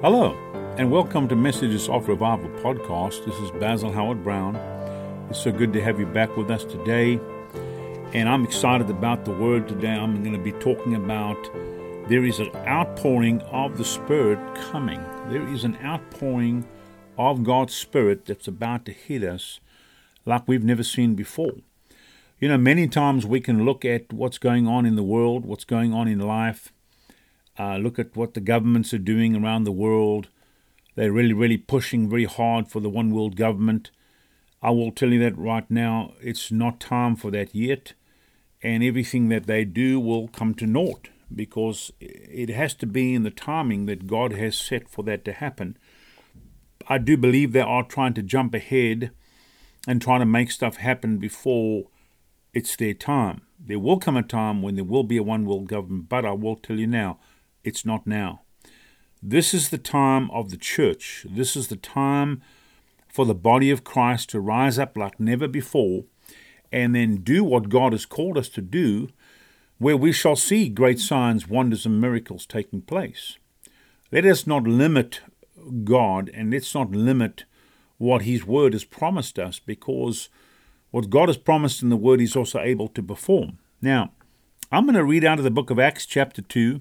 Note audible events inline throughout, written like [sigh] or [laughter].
Hello, and welcome to Messages of Revival podcast. This is Basil Howard Browne. It's so good to have you back with us today. And I'm excited about the word today. I'm going to be talking about there is an outpouring of the Spirit coming. There is an outpouring of God's Spirit that's about to hit us like we've never seen before. You know, many times we can look at what's going on in the world, what's going on in life, uh, look at what the governments are doing around the world. They're really, really pushing very hard for the one world government. I will tell you that right now, it's not time for that yet, and everything that they do will come to naught because it has to be in the timing that God has set for that to happen. I do believe they are trying to jump ahead and trying to make stuff happen before it's their time. There will come a time when there will be a one world government, but I will tell you now, it's not now. This is the time of the church. This is the time for the body of Christ to rise up like never before and then do what God has called us to do, where we shall see great signs, wonders, and miracles taking place. Let us not limit God and let's not limit what His Word has promised us because what God has promised in the Word He's also able to perform. Now, I'm going to read out of the book of Acts, chapter 2.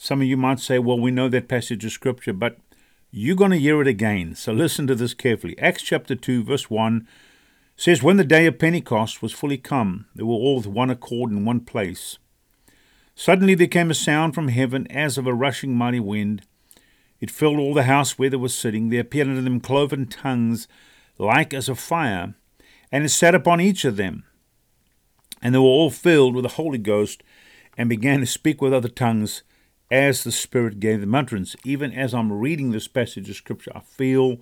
Some of you might say, well, we know that passage of Scripture, but you're going to hear it again. So listen to this carefully. Acts chapter 2, verse 1 says, When the day of Pentecost was fully come, they were all with one accord in one place. Suddenly there came a sound from heaven as of a rushing mighty wind. It filled all the house where they were sitting. There appeared unto them cloven tongues like as of fire, and it sat upon each of them. And they were all filled with the Holy Ghost, and began to speak with other tongues as the Spirit gave them utterance. Even as I'm reading this passage of Scripture, I feel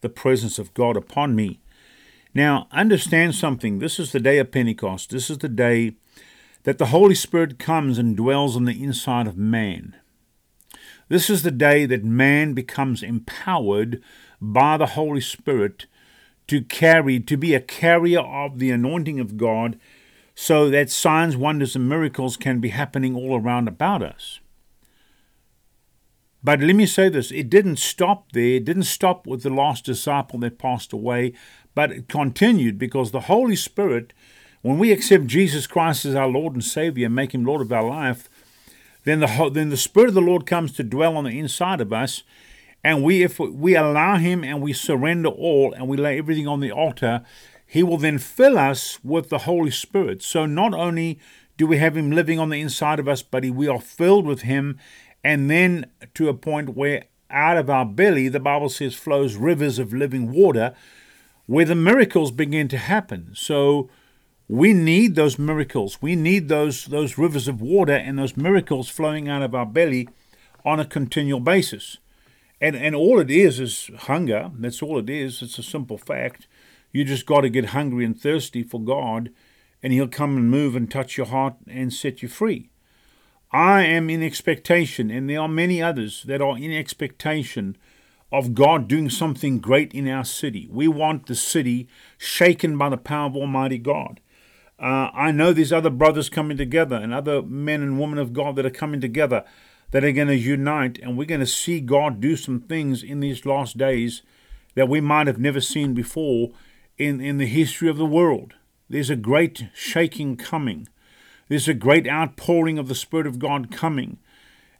the presence of God upon me. Now, understand something. This is the day of Pentecost. This is the day that the Holy Spirit comes and dwells on the inside of man. This is the day that man becomes empowered by the Holy Spirit to carry, to be a carrier of the anointing of God, so that signs, wonders, and miracles can be happening all around about us. But let me say this it didn't stop there, it didn't stop with the last disciple that passed away, but it continued because the Holy Spirit, when we accept Jesus Christ as our Lord and Savior and make Him Lord of our life, then the, then the Spirit of the Lord comes to dwell on the inside of us. And we, if we allow Him and we surrender all and we lay everything on the altar, He will then fill us with the Holy Spirit. So not only do we have Him living on the inside of us, but we are filled with Him and then to a point where out of our belly, the Bible says, flows rivers of living water, where the miracles begin to happen. So we need those miracles. We need those those rivers of water and those miracles flowing out of our belly on a continual basis. And and all it is is hunger. That's all it is. It's a simple fact. You just got to get hungry and thirsty for God, and He'll come and move and touch your heart and set you free. I am in expectation, and there are many others that are in expectation of God doing something great in our city. We want the city shaken by the power of Almighty God. Uh, I know there's other brothers coming together and other men and women of God that are coming together that are going to unite, and we're going to see God do some things in these last days that we might have never seen before in, in the history of the world. There's a great shaking coming. There's a great outpouring of the Spirit of God coming.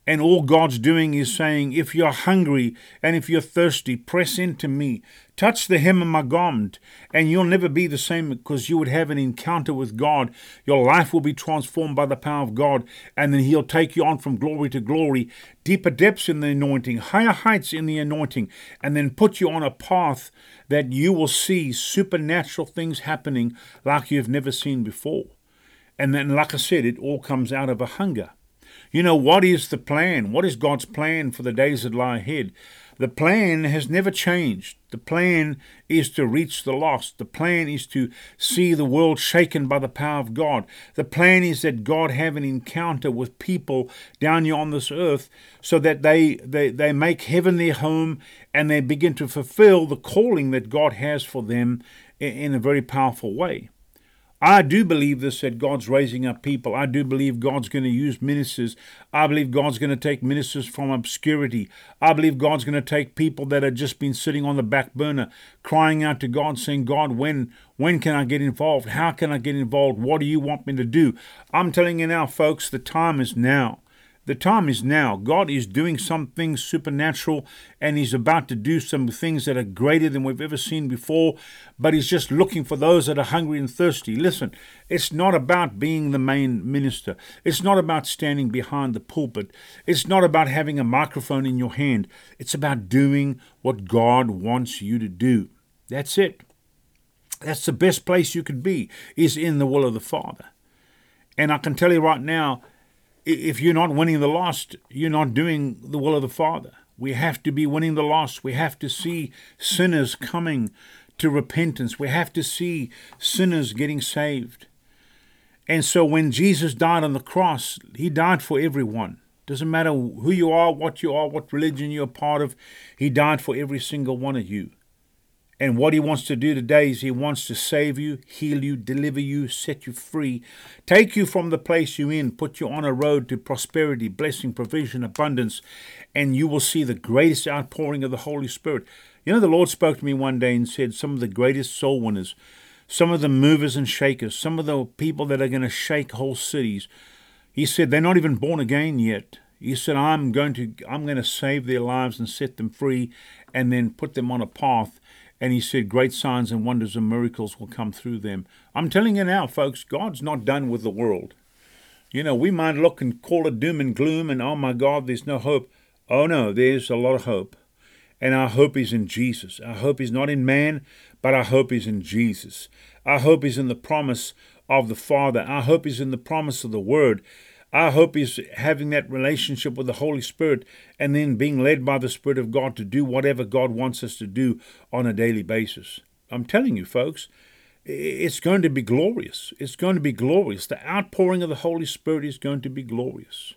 And all God's doing is saying, if you're hungry and if you're thirsty, press into me. Touch the hem of my garment, and you'll never be the same because you would have an encounter with God. Your life will be transformed by the power of God, and then He'll take you on from glory to glory, deeper depths in the anointing, higher heights in the anointing, and then put you on a path that you will see supernatural things happening like you've never seen before. And then, like I said, it all comes out of a hunger. You know, what is the plan? What is God's plan for the days that lie ahead? The plan has never changed. The plan is to reach the lost. The plan is to see the world shaken by the power of God. The plan is that God have an encounter with people down here on this earth so that they, they, they make heaven their home and they begin to fulfill the calling that God has for them in, in a very powerful way. I do believe this that God's raising up people. I do believe God's going to use ministers. I believe God's going to take ministers from obscurity. I believe God's going to take people that have just been sitting on the back burner, crying out to God, saying, God, when when can I get involved? How can I get involved? What do you want me to do? I'm telling you now, folks, the time is now. The time is now. God is doing something supernatural and He's about to do some things that are greater than we've ever seen before, but He's just looking for those that are hungry and thirsty. Listen, it's not about being the main minister, it's not about standing behind the pulpit, it's not about having a microphone in your hand. It's about doing what God wants you to do. That's it. That's the best place you could be, is in the will of the Father. And I can tell you right now, if you're not winning the lost, you're not doing the will of the Father. We have to be winning the lost. We have to see sinners coming to repentance. We have to see sinners getting saved. And so when Jesus died on the cross, he died for everyone. Doesn't matter who you are, what you are, what religion you're part of, he died for every single one of you. And what he wants to do today is he wants to save you, heal you, deliver you, set you free, take you from the place you're in, put you on a road to prosperity, blessing, provision, abundance, and you will see the greatest outpouring of the Holy Spirit. You know, the Lord spoke to me one day and said, Some of the greatest soul winners, some of the movers and shakers, some of the people that are going to shake whole cities, he said, they're not even born again yet. He said, I'm going to I'm going to save their lives and set them free and then put them on a path and he said, Great signs and wonders and miracles will come through them. I'm telling you now, folks, God's not done with the world. You know, we might look and call it doom and gloom and, oh my God, there's no hope. Oh no, there's a lot of hope. And our hope is in Jesus. Our hope is not in man, but our hope is in Jesus. Our hope is in the promise of the Father. Our hope is in the promise of the Word. Our hope is having that relationship with the Holy Spirit and then being led by the Spirit of God to do whatever God wants us to do on a daily basis. I'm telling you, folks, it's going to be glorious. It's going to be glorious. The outpouring of the Holy Spirit is going to be glorious.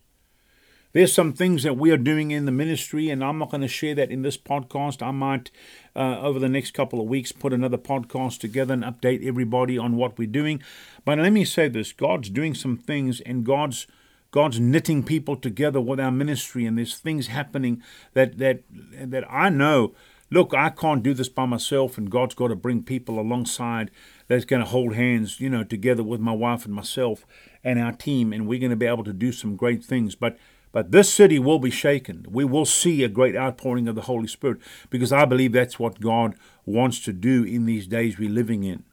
There's some things that we are doing in the ministry, and I'm not going to share that in this podcast. I might, uh, over the next couple of weeks, put another podcast together and update everybody on what we're doing. But let me say this God's doing some things, and God's God's knitting people together with our ministry, and there's things happening that that that I know. Look, I can't do this by myself, and God's got to bring people alongside that's going to hold hands, you know, together with my wife and myself and our team, and we're going to be able to do some great things. But but this city will be shaken. We will see a great outpouring of the Holy Spirit because I believe that's what God wants to do in these days we're living in.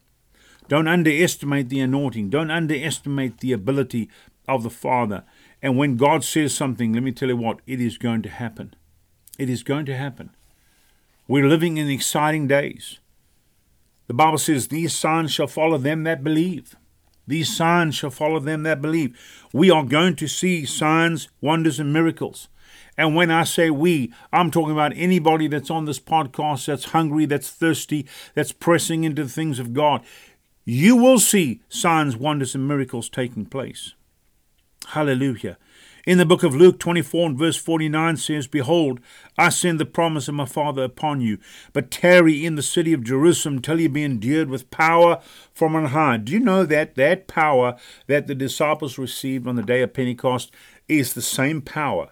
Don't underestimate the anointing. Don't underestimate the ability of the Father. And when God says something, let me tell you what, it is going to happen. It is going to happen. We're living in exciting days. The Bible says, These signs shall follow them that believe. These signs shall follow them that believe. We are going to see signs, wonders, and miracles. And when I say we, I'm talking about anybody that's on this podcast that's hungry, that's thirsty, that's pressing into the things of God. You will see signs, wonders, and miracles taking place. Hallelujah. In the book of Luke 24 and verse 49 says, Behold, I send the promise of my Father upon you, but tarry in the city of Jerusalem till you be endued with power from on high. Do you know that that power that the disciples received on the day of Pentecost is the same power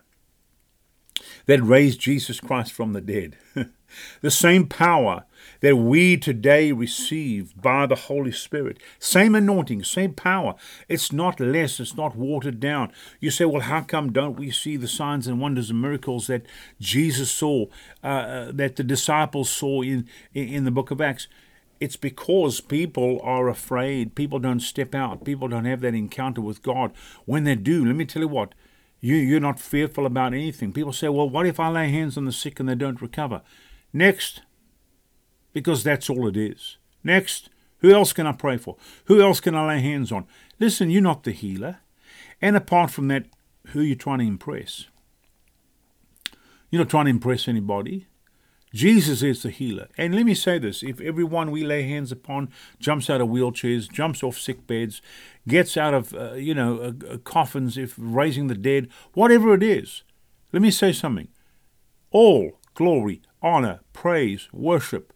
that raised Jesus Christ from the dead? [laughs] the same power that we today receive by the Holy Spirit. Same anointing, same power. It's not less, it's not watered down. You say, well, how come don't we see the signs and wonders and miracles that Jesus saw, uh, uh that the disciples saw in, in the book of Acts? It's because people are afraid. People don't step out. People don't have that encounter with God. When they do, let me tell you what, you, you're not fearful about anything. People say, well, what if I lay hands on the sick and they don't recover? Next, because that's all it is. Next, who else can I pray for? Who else can I lay hands on? Listen, you're not the healer. And apart from that, who are you trying to impress? You're not trying to impress anybody. Jesus is the healer. And let me say this if everyone we lay hands upon jumps out of wheelchairs, jumps off sick beds, gets out of, uh, you know, uh, uh, coffins, if raising the dead, whatever it is, let me say something. All glory, honor, praise, worship,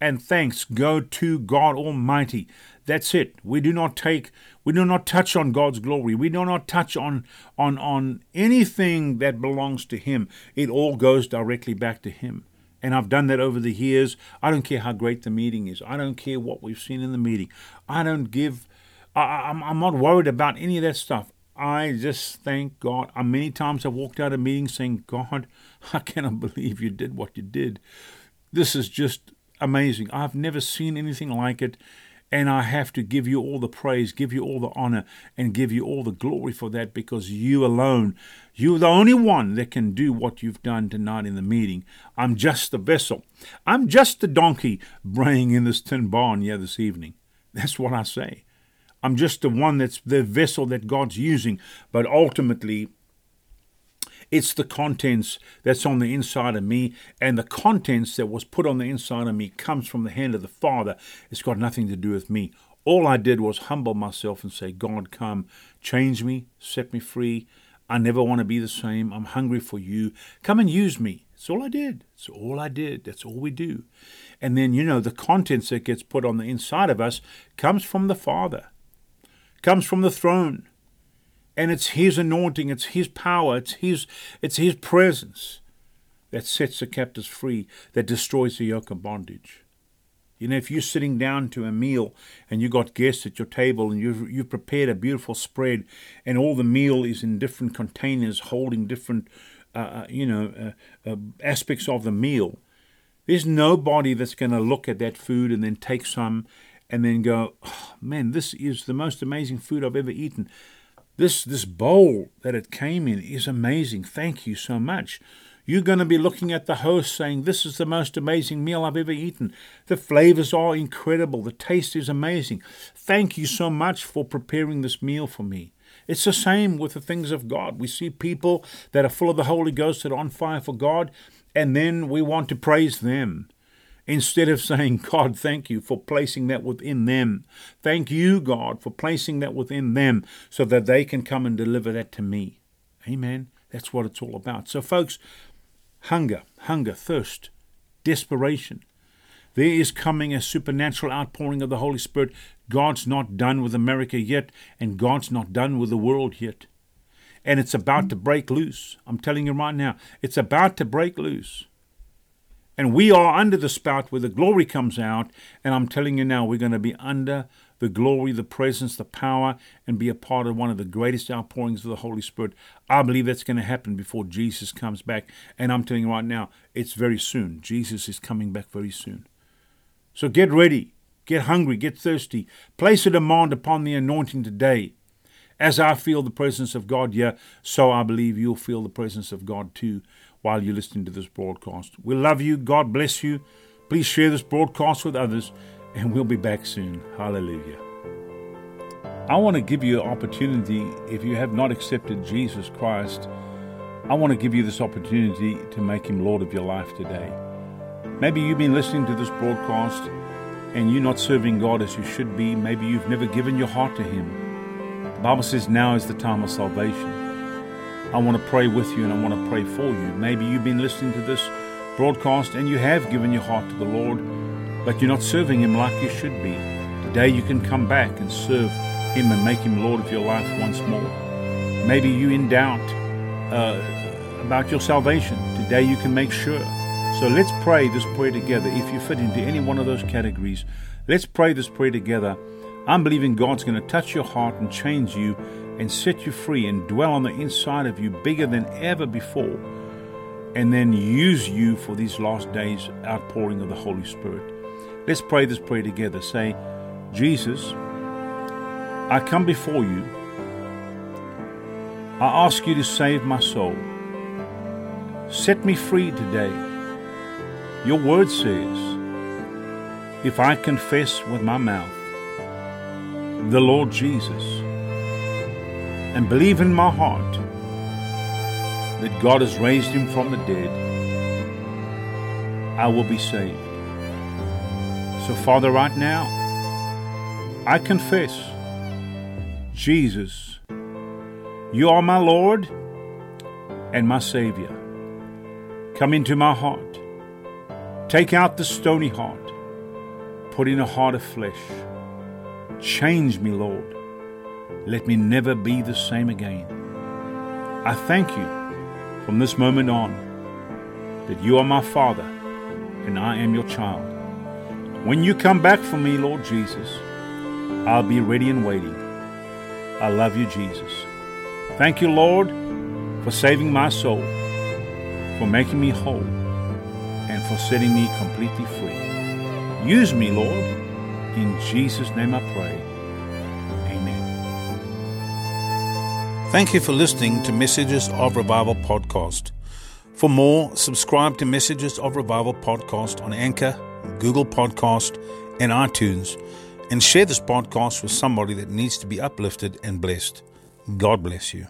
and thanks go to God Almighty. That's it. We do not take we do not touch on God's glory. We do not touch on on on anything that belongs to him. It all goes directly back to him. And I've done that over the years. I don't care how great the meeting is. I don't care what we've seen in the meeting. I don't give I, I'm, I'm not worried about any of that stuff. I just thank God. I, many times I've walked out of meetings saying, God, [laughs] I cannot believe you did what you did. This is just amazing. I've never seen anything like it. And I have to give you all the praise, give you all the honor, and give you all the glory for that because you alone, you're the only one that can do what you've done tonight in the meeting. I'm just the vessel. I'm just the donkey braying in this tin barn here this evening. That's what I say. I'm just the one that's the vessel that God's using, but ultimately, it's the contents that's on the inside of me, and the contents that was put on the inside of me comes from the hand of the Father. It's got nothing to do with me. All I did was humble myself and say, God, come, change me, set me free. I never want to be the same. I'm hungry for you. Come and use me. That's all I did. That's all I did. That's all we do. And then, you know, the contents that gets put on the inside of us comes from the Father, comes from the throne and it's his anointing, it's his power, it's his it's his presence that sets the captives free, that destroys the yoke of bondage. You know, if you're sitting down to a meal and you got guests at your table and you've, you've prepared a beautiful spread and all the meal is in different containers holding different, uh, uh you know, uh, uh, aspects of the meal, there's nobody that's going to look at that food and then take some and then go, oh, man, this is the most amazing food I've ever eaten. This this bowl that it came in is amazing. Thank you so much. You're going to be looking at the host saying, This is the most amazing meal I've ever eaten. The flavors are incredible. The taste is amazing. Thank you so much for preparing this meal for me. It's the same with the things of God. We see people that are full of the Holy Ghost that are on fire for God, and then we want to praise them instead of saying, God, thank you for placing that within them. Thank you, God, for placing that within them so that they can come and deliver that to me. Amen. That's what it's all about. So, folks, hunger, hunger, thirst, desperation. There is coming a supernatural outpouring of the Holy Spirit. God's not done with America yet, and God's not done with the world yet. And it's about to break loose. I'm telling you right now, it's about to break loose. And we are under the spout where the glory comes out. And I'm telling you now, we're going to be under the glory, the presence, the power, and be a part of one of the greatest outpourings of the Holy Spirit. I believe that's going to happen before Jesus comes back. And I'm telling you right now, it's very soon. Jesus is coming back very soon. So get ready, get hungry, get thirsty. Place a demand upon the anointing today. As I feel the presence of God yeah, so I believe you'll feel the presence of God too while you're listening to this broadcast. We love you. God bless you. Please share this broadcast with others, and we'll be back soon. Hallelujah. I want to give you an opportunity if you have not accepted Jesus Christ. I want to give you this opportunity to make him Lord of your life today. Maybe you've been listening to this broadcast and you're not serving God as you should be. Maybe you've never given your heart to him. The Bible says now is the time of salvation. I want to pray with you and I want to pray for you. Maybe you've been listening to this broadcast and you have given your heart to the Lord, but you're not serving Him like you should be. Today you can come back and serve Him and make Him Lord of your life once more. Maybe you're in doubt uh, about your salvation. Today you can make sure. So let's pray this prayer together. If you fit into any one of those categories, let's pray this prayer together. I'm believing God's going to touch your heart and change you and set you free and dwell on the inside of you bigger than ever before, and then use you for these last days outpouring of the Holy Spirit. Let's pray this prayer together. Say, Jesus, I come before you. I ask you to save my soul. Set me free today. Your word says, if I confess with my mouth the Lord Jesus, and believe in my heart that God has raised him from the dead, I will be saved. So, Father, right now, I confess, Jesus, you are my Lord and my Savior. Come into my heart. Take out the stony heart. Put in a heart of flesh. Change me, Lord. Let me never be the same again. I thank you from this moment on that you are my Father and I am your child. When you come back for me, Lord Jesus, I'll be ready and waiting. I love you, Jesus. Thank you, Lord, for saving my soul, for making me whole, and for setting me completely free. Use me, Lord. In Jesus' name I pray. Thank you for listening to Messages of Revival podcast. For more, subscribe to Messages of Revival podcast on Anchor, Google Podcast, and iTunes, and share this podcast with somebody that needs to be uplifted and blessed. God bless you.